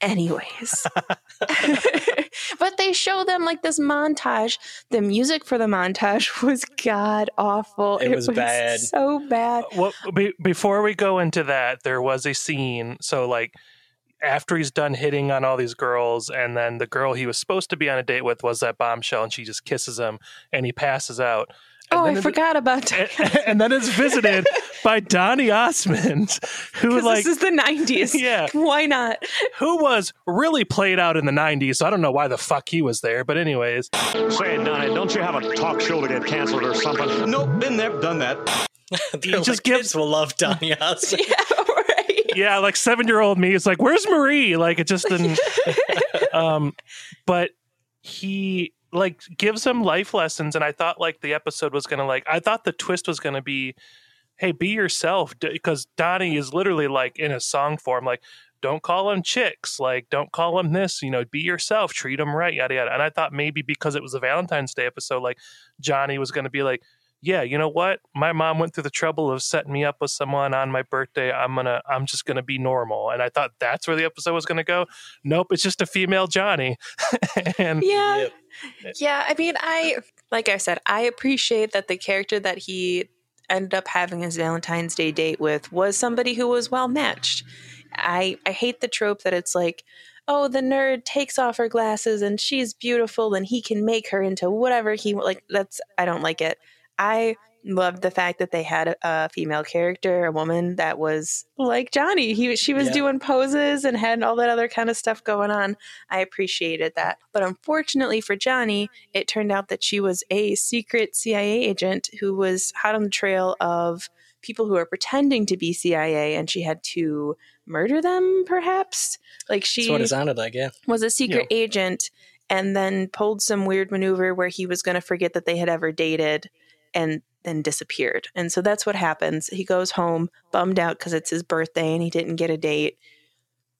Anyways. but they show them like this montage. The music for the montage was god awful. It was bad. So bad. Uh, well, be, before we go into that, there was a scene. So, like, after he's done hitting on all these girls, and then the girl he was supposed to be on a date with was that bombshell, and she just kisses him, and he passes out. Oh, then I it- forgot about that. and, and then it's visited by Donny Osmond, who Because like this is the 90s. Yeah. Why not? who was really played out in the 90s. So I don't know why the fuck he was there, but anyways, Say, Donny, don't you have a talk show to get canceled or something? Nope, been there, done that. They're like, just gives- kids will love Donny Osmond. Yeah, right. yeah, like seven year old me is like, "Where's Marie?" Like it just didn't. um, but he like gives him life lessons, and I thought like the episode was gonna like I thought the twist was gonna be, "Hey, be yourself," because Donny is literally like in a song form, like. Don't call them chicks. Like, don't call them this. You know, be yourself. Treat them right. Yada yada. And I thought maybe because it was a Valentine's Day episode, like Johnny was to be like, yeah, you know what? My mom went through the trouble of setting me up with someone on my birthday. I'm gonna, I'm just gonna be normal. And I thought that's where the episode was gonna go. Nope, it's just a female Johnny. and Yeah. Yep. Eh. Yeah, I mean, I like I said, I appreciate that the character that he ended up having his Valentine's Day date with was somebody who was well matched. I I hate the trope that it's like, oh, the nerd takes off her glasses and she's beautiful and he can make her into whatever he like. That's I don't like it. I loved the fact that they had a, a female character, a woman that was like Johnny. He she was Yeah. doing poses and had all that other kind of stuff going on. I appreciated that. But unfortunately for Johnny, it turned out that she was a secret CIA agent who was hot on the trail of people who are pretending to be CIA and she had to murder them perhaps like she That's what it sounded like, yeah. was a secret agent and then pulled some weird maneuver where he was going to forget that they had ever dated and then disappeared. And so that's what happens. He goes home bummed out because it's his birthday and he didn't get a date.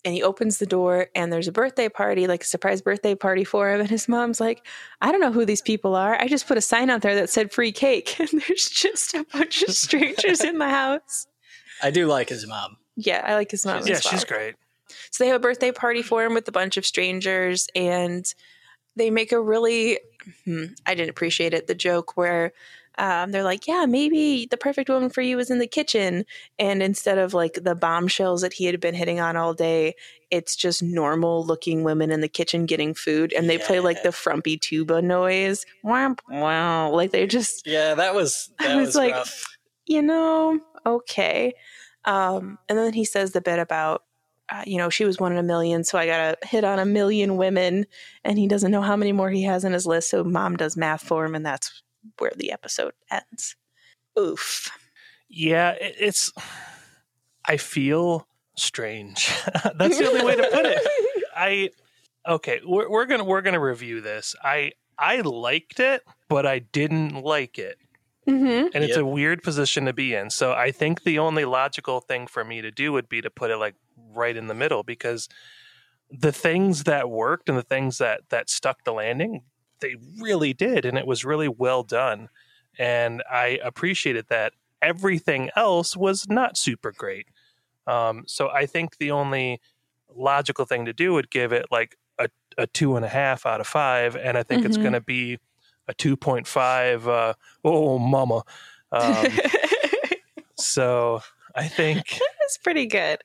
And he opens the door and there's a birthday party, like a surprise birthday party for him. And his mom's like, I don't know who these people are. I just put a sign out there that said free cake. And there's just a bunch of strangers in the house. I do like his mom. Yeah, I like his mom. yeah, as well. she's great. So they have a birthday party for him with a bunch of strangers, and they make a really, hmm, I didn't appreciate it, the joke where um, they're like, yeah, maybe the perfect woman for you is in the kitchen. And instead of like the bombshells that he had been hitting on all day, it's just normal looking women in the kitchen getting food. And they play like the frumpy tuba noise. Wow, wow. Like they just, Yeah, that was I that was was, like, rough. you know, okay. Um, and then he says the bit about, uh, you know, she was one in a million, so I got to hit on a million women, and he doesn't know how many more he has in his list. So mom does math for him, and that's where the episode ends. Oof. Yeah, it's. I feel strange. That's the only way to put it. I okay. We're, we're gonna we're gonna review this. I I liked it, but I didn't like it. Mm-hmm. and it's Yep. a weird position to be in. So I think the only logical thing for me to do would be to put it like right in the middle because the things that worked and the things that that stuck the landing, they really did, and it was really well done, and I appreciated that. Everything else was not super great. Um, so I think the only logical thing to do would give it like a, a two and a half out of five, and I think it's Mhm. going to be a two point five. Uh, oh, mama. Um, so I think it's pretty good.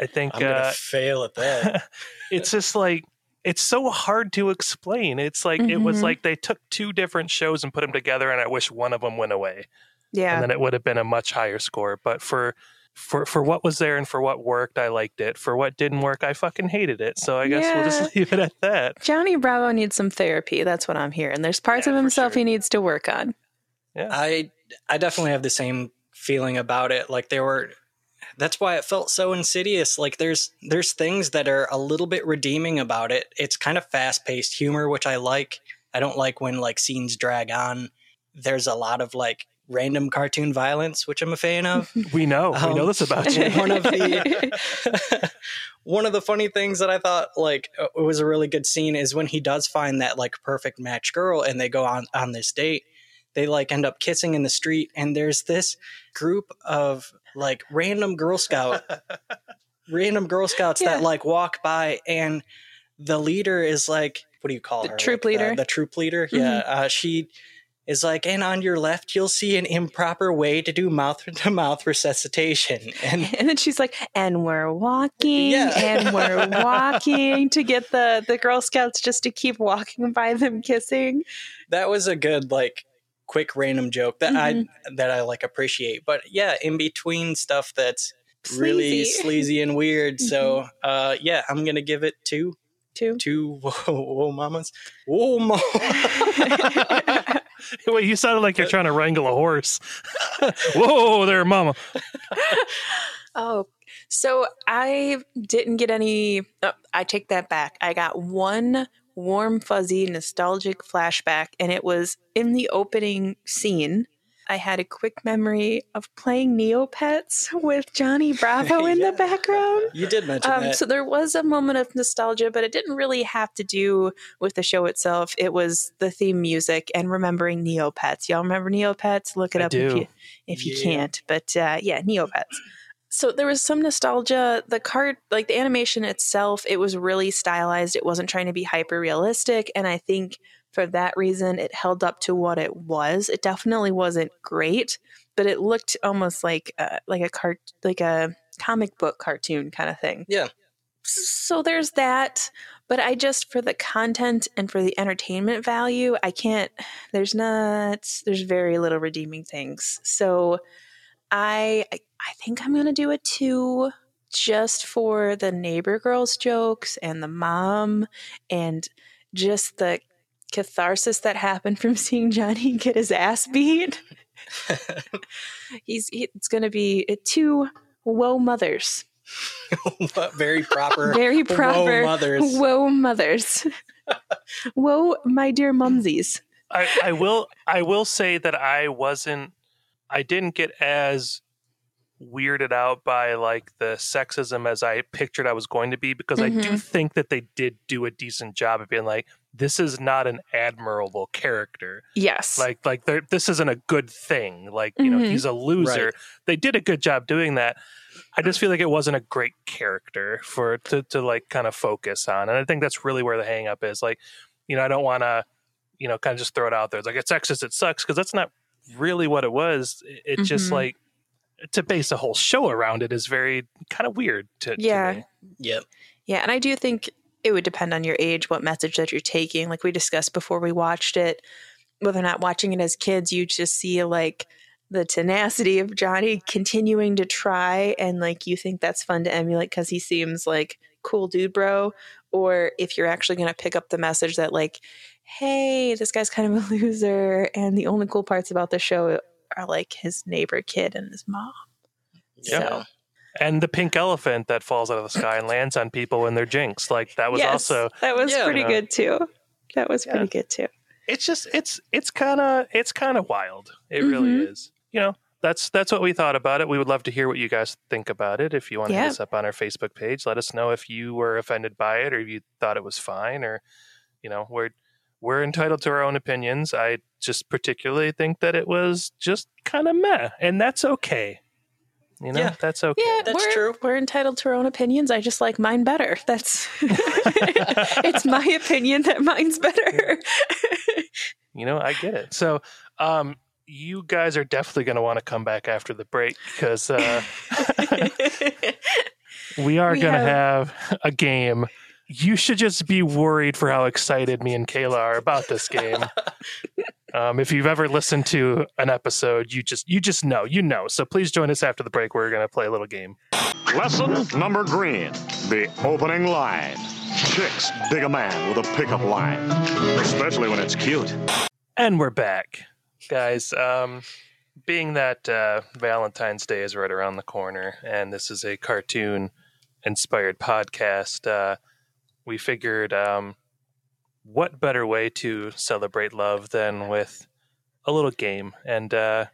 I think I'm gonna uh, fail at that. it's just like it's so hard to explain. It's like it was Mhm. like they took two different shows and put them together, and I wish one of them went away, Yeah. and then it would have been a much higher score. But for for for what was there and for what worked, I liked it. For what didn't work, I fucking hated it. So I guess we'll just leave it at that. Johnny Bravo needs some therapy. That's what I'm hearing. There's parts Yeah, of himself sure. he needs to work on. Yeah, I I definitely have the same feeling about it. Like there were that's why it felt so insidious. Like there's there's things that are a little bit redeeming about it. It's kind of fast-paced humor which I like. I don't like when like scenes drag on. There's a lot of like random cartoon violence which I'm a fan of. We know. we know Um, this about you. one of the one of the funny things that I thought like uh, was a really good scene is when he does find that like perfect match girl and they go on on this date. They like end up kissing in the street and there's this group of like random Girl Scout random Girl Scouts Yeah. that like walk by and the leader is like what do you call The her? troop Like, leader. The, troop leader. Yeah. Uh, she is like, and on your left, you'll see an improper way to do mouth to mouth resuscitation. And And then she's like, and we're walking, Yeah. and we're walking to get the the Girl Scouts just to keep walking by them kissing. that was a good like quick random joke that I that I like appreciate. But yeah, in between stuff that's really Sleazy. sleazy and weird. So uh, yeah, I'm gonna give it two Two. two whoa, whoa mamas whoa mama. Wait, you sounded like you're trying to wrangle a horse. Whoa there, mama. Oh, so I didn't get any. Oh, I take that back. I got one warm, fuzzy, nostalgic flashback, and it was in the opening scene. I had a quick memory of playing Neopets with Johnny Bravo in Yeah. the background. You did mention Um, that. so there was a moment of nostalgia, but it didn't really have to do with the show itself. It was the theme music and remembering Neopets. Y'all remember Neopets? Look it I up if you if you Yeah. can't. But uh, yeah, Neopets. So there was some nostalgia. The card, like the animation itself, it was really stylized. It wasn't trying to be hyper realistic, and I think for that reason, it held up to what it was. It definitely wasn't great, but it looked almost like uh, like a cart, like a comic book cartoon kind of thing yeah. so there's that but i just for the content and for the entertainment value i can't there's not there's very little redeeming things so i i, I think i'm gonna do a two just for the neighbor girls jokes and the mom and just the catharsis that happened from seeing johnny get his ass beat he's he, it's gonna be uh, two woe mothers Very proper. very Whoa, proper mothers. whoa mothers whoa my dear mumsies I, I will I will say that I wasn't I didn't get as weirded out by like the sexism as I pictured I was going to be because I do think that they did do a decent job of being like this is not an admirable character. Yes. Like like this isn't a good thing. Like you know Mhm. he's a loser. Right. they did a good job doing that. I just feel like it wasn't a great character for to, to like kind of focus on and i think that's really where the hang up is. Like you know i don't want to you know kind of just throw it out there. It's like it's sexist it sucks because that's not really what it was It- it's just Mhm. like to base a whole show around it is very kind of weird to, to Yeah. me. Yep. yeah and i do think it would depend on your age what message that you're taking like we discussed before we watched it whether or not watching it as kids you just see like the tenacity of johnny continuing to try and like you think that's fun to emulate because he seems like cool dude bro or if you're actually going to pick up the message that like hey this guy's kind of a loser and the only cool parts about the show are like his neighbor kid and his mom Yeah. So- and the pink elephant that falls out of the sky and lands on people when they're jinxed like that was Yes, also that was Yeah. pretty Yeah. good too that was Yeah. pretty good too it's just it's it's kind of it's kind of wild it really Mhm. is you know that's that's what we thought about it we would love to hear what you guys think about it if you want to Yeah. hit us up on our facebook page let us know if you were offended by it or if you thought it was fine or you know we're we're entitled to our own opinions i just particularly think that it was just kind of meh and that's okay you know Yeah. that's okay Yeah, That's we're, true. We're entitled to our own opinions. I just like mine better. That's it's my opinion that mine's better. you know i get it so um you guys are definitely going to want to come back after the break because uh we are going to have a game. You should just be worried for how excited me and Kayla are about this game. um, if you've ever listened to an episode, you just you just know, you know. So please join us after the break. We're going to play a little game. Lesson number green. The opening line. Chicks dig a man with a pickup line. Especially when it's cute. And we're back, guys. Um, being that uh, Valentine's Day is right around the corner, and this is a cartoon-inspired podcast, uh, we figured, um, what better way to celebrate love than with a little game? And uh,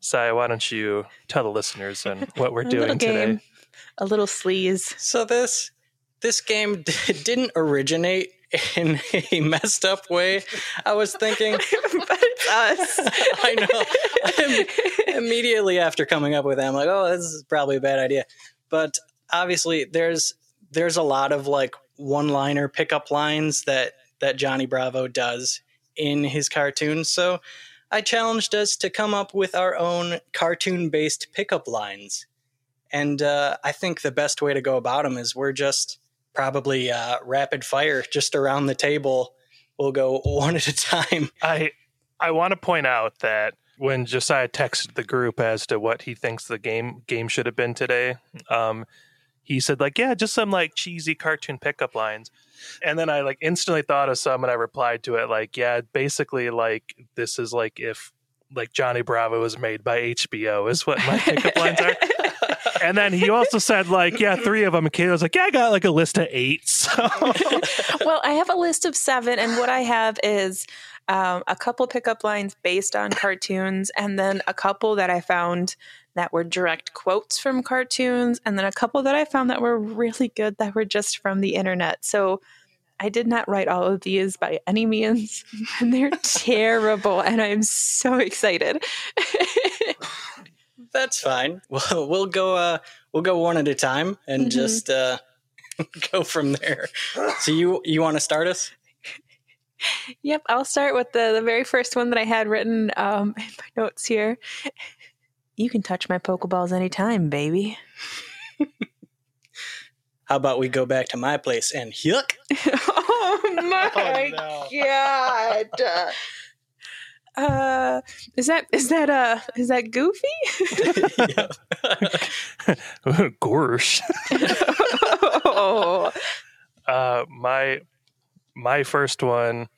Saya, why don't you tell the listeners and what we're A little doing today? a little sleaze. So this this game d- didn't originate in a messed up way. I was thinking, but it's us. I know. I'm- immediately after coming up with that, I'm like, oh, this is probably a bad idea. But obviously, there's there's a lot of like one-liner pickup lines that that Johnny Bravo does in his cartoons. So I challenged us to come up with our own cartoon-based pickup lines, and uh, I think the best way to go about them is we're just probably uh, rapid fire, just around the table. We'll go one at a time. I I want to point out that when Josiah texted the group as to what he thinks the game game should have been today, um, he said like, "Yeah, just some like cheesy cartoon pickup lines," and then I like instantly thought of some, and I replied to it like, "Yeah, basically like this is like if like Johnny Bravo was made by HBO is what my pickup lines are." And then he also said like, "Yeah, three of them." And Kayla was like, "Yeah, I got like a list of eight. So well, I have a list of seven, and what I have is um, a couple pickup lines based on cartoons, and then a couple that I found that were direct quotes from cartoons, and then a couple that I found that were really good that were just from the internet. So I did not write all of these by any means, and they're terrible, and I'm so excited. That's fine. We'll we'll go uh we'll go one at a time and Mhm. just uh go from there. So you you want to start us? Yep, I'll start with the, the very first one that I had written um, in my notes here. You can touch my Pokeballs anytime, baby. How about we go back to my place and yuck? oh my god! Uh, is that is that uh is that Goofy? gorsh. oh, Uh, my my first one.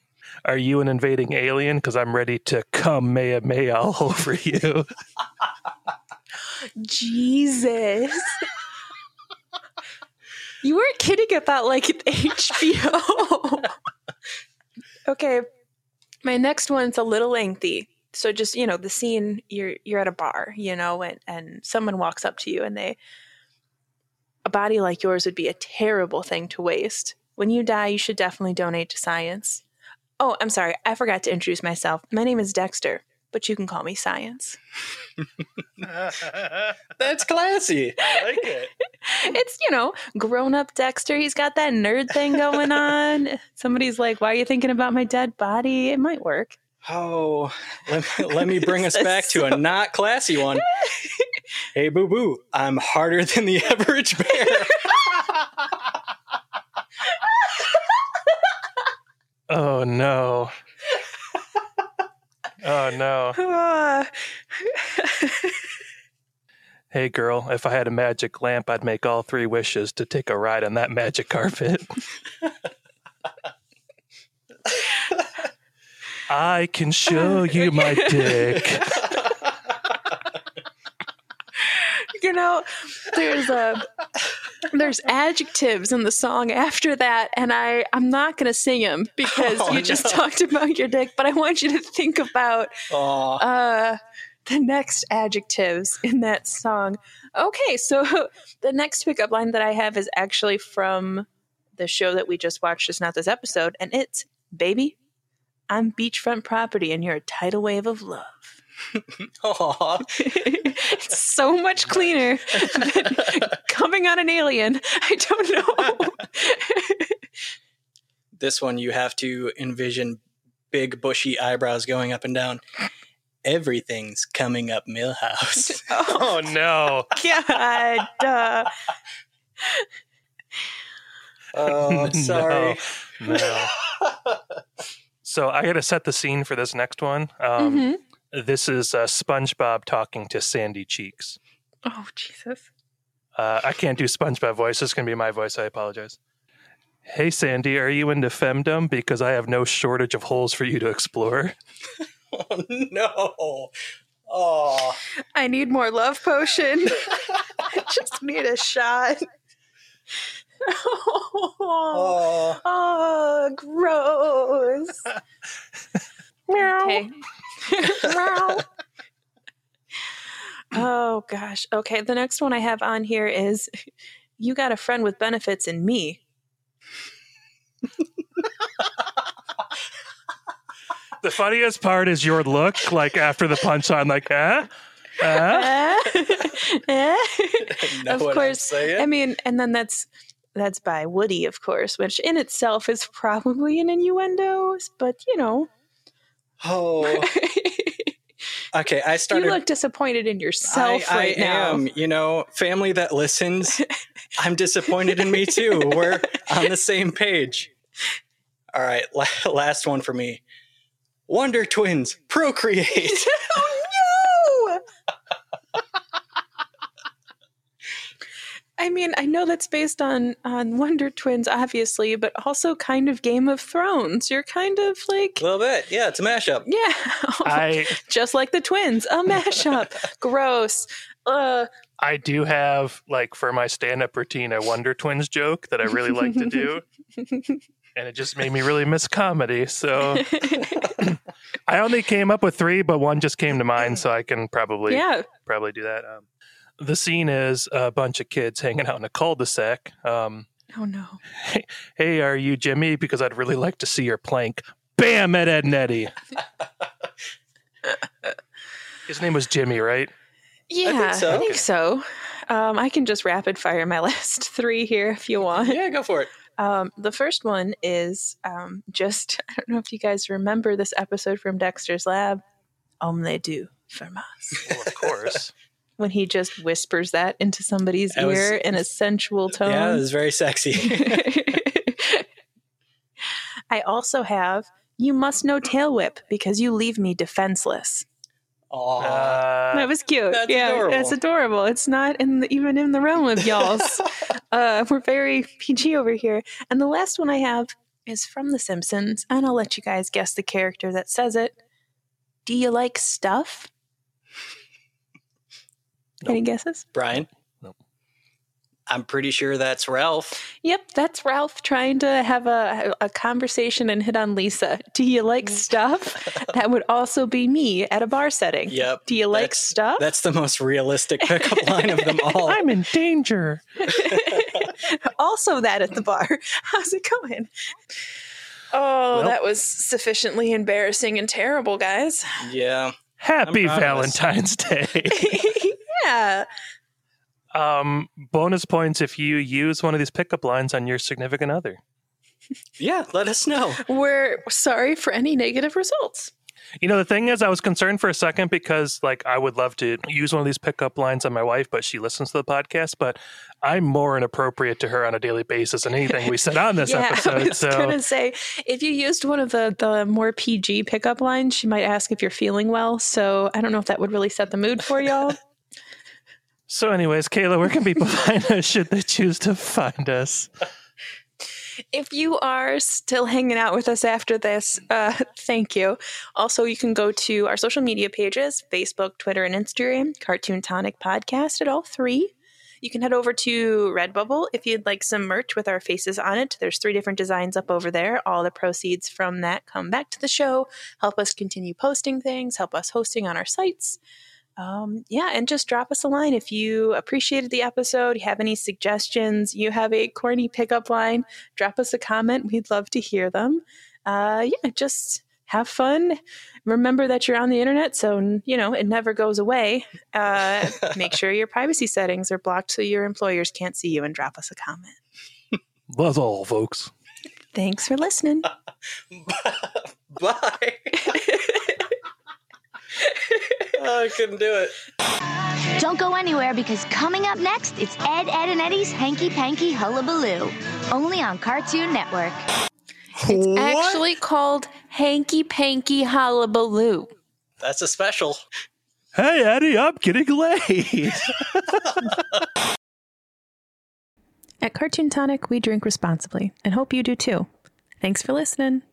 Are you an invading alien? Because I'm ready to come mea mea all over you. Jesus! you weren't kidding about like HBO. okay, my next one's a little lengthy. So just you know, the scene you're you're at a bar, you know, and and someone walks up to you and they a body like yours would be a terrible thing to waste. When you die, you should definitely donate to science. Oh, I'm sorry, I forgot to introduce myself. My name is Dexter, but you can call me Science. That's classy. I like it. it's you know grown up dexter he's got that nerd thing going on somebody's like why are you thinking about my dead body it might work Oh, let me, let me bring us This is back to a not classy one. Hey, boo boo, I'm harder than the average bear. Oh no. Oh no. Hey girl, if I had a magic lamp, I'd make all three wishes to take a ride on that magic carpet. I can show you my dick. you know there's a there's adjectives in the song after that and i i'm not going to sing them because Oh, you just no. talked about your dick but i want you to think about Aw. uh the next adjectives in that song. Okay, so the next pickup line that I have is actually from the show that we just watched, just not this episode, and it's Baby, I'm beachfront property and you're a tidal wave of love. Aw. it's so much cleaner than coming on an alien. I don't know. This one you have to envision big bushy eyebrows going up and down. Everything's coming up Milhouse. Oh no. God. Uh, Oh, sorry. No. no. so I got to set the scene for this next one. Um, mhm. This is uh, SpongeBob talking to Sandy Cheeks. Oh, Jesus. Uh, I can't do SpongeBob voice. This is going to be my voice. I apologize. Hey, Sandy, are you into femdom? Because I have no shortage of holes for you to explore. Oh, no. Oh, I need more love potion. I just need a shot. Oh, oh. gross. okay. Meow. oh gosh. Okay, the next one I have on here is you got a friend with benefits in me. The funniest part is your look, like after the punchline, like, huh? Huh? Eh? Know of course. I mean, and then that's that's by Woody, of course, which in itself is probably an innuendo, but you know. Oh, okay. I started. you look disappointed in yourself I, right I now. am. You know, family that listens, I'm disappointed in me too. We're on the same page. All right, last one for me. Wonder Twins procreate. oh no! I mean, I know that's based on on Wonder Twins, obviously, but also kind of Game of Thrones. You're kind of like, a little bit. Yeah, it's a mashup. yeah, I just like the twins, a mashup. Gross. Uh, I do have like for my stand up routine a Wonder Twins joke that I really like to do. and it just made me really miss comedy. So I only came up with three, but one just came to mind, so I can probably yeah. probably do that. Um, the scene is a bunch of kids hanging out in a cul-de-sac. Um, Oh no. hey, are you Jimmy? Because I'd really like to see your plank. Bam at Ed and Eddie. His name was Jimmy, right? Yeah, so. I think so. Um, I can just rapid fire my last three here if you want. Yeah, go for it. Um, the first one is um, just, I don't know if you guys remember this episode from Dexter's Lab. Omelette du fromage. Well, of course. When he just whispers that into somebody's That was- ear in a sensual tone. Yeah, it was very sexy. I also have, you must know tail whip because you leave me defenseless. Aw. Uh, That was cute. That's yeah, adorable. it's adorable. It's not in the, even in the realm of y'all's. uh, we're very PG over here. And the last one I have is from The Simpsons, and I'll let you guys guess the character that says it. Do you like stuff? Any guesses? Brian? Nope. I'm pretty sure that's Ralph. Yep, that's Ralph trying to have a, a conversation and hit on Lisa. Do you like mm. stuff? that would also be me at a bar setting. Yep. Do you like That's- stuff? That's the most realistic pickup line of them all. I'm in danger. also that at the bar. How's it going? Oh, Well- that was sufficiently embarrassing and terrible, guys. yeah. Happy I'm proud of us. Valentine's Day. Yeah. um, bonus points if you use one of these pickup lines on your significant other. Yeah, let us know. We're sorry for any negative results. You know, the thing is, I was concerned for a second because, like, I would love to use one of these pickup lines on my wife, but she listens to the podcast. But I'm more inappropriate to her on a daily basis than anything we said on this yeah, I episode. was So, gonna say if you used one of the the more PG pickup lines, she might ask if you're feeling well. So I don't know if that would really set the mood for y'all. So, anyways, Kayla, where can people find us should they choose to find us? if you are still hanging out with us after this, uh, thank you. Also, you can go to our social media pages Facebook, Twitter, and Instagram, Cartoon Tonic Podcast at all three. You can head over to Redbubble if you'd like some merch with our faces on it. There's three different designs up over there. All the proceeds from that come back to the show, help us continue posting things, help us hosting on our sites. Um, yeah, and just drop us a line if you appreciated the episode, you have any suggestions, you have a corny pickup line, drop us a comment. We'd love to hear them. Uh, yeah, just have fun. Remember that you're on the internet, so you know it never goes away. Uh, make sure your privacy settings are blocked so your employers can't see you and drop us a comment. That's all, folks. Thanks for listening. Bye. oh, I couldn't do it. Don't go anywhere because coming up next, it's Ed, Edd, and Eddy's Hanky Panky Hullabaloo. Only on Cartoon Network. It's actually called Hanky Panky Hullabaloo. That's a special. Hey, Eddie, I'm getting laid. At Cartoon Tonic, we drink responsibly and hope you do too. Thanks for listening.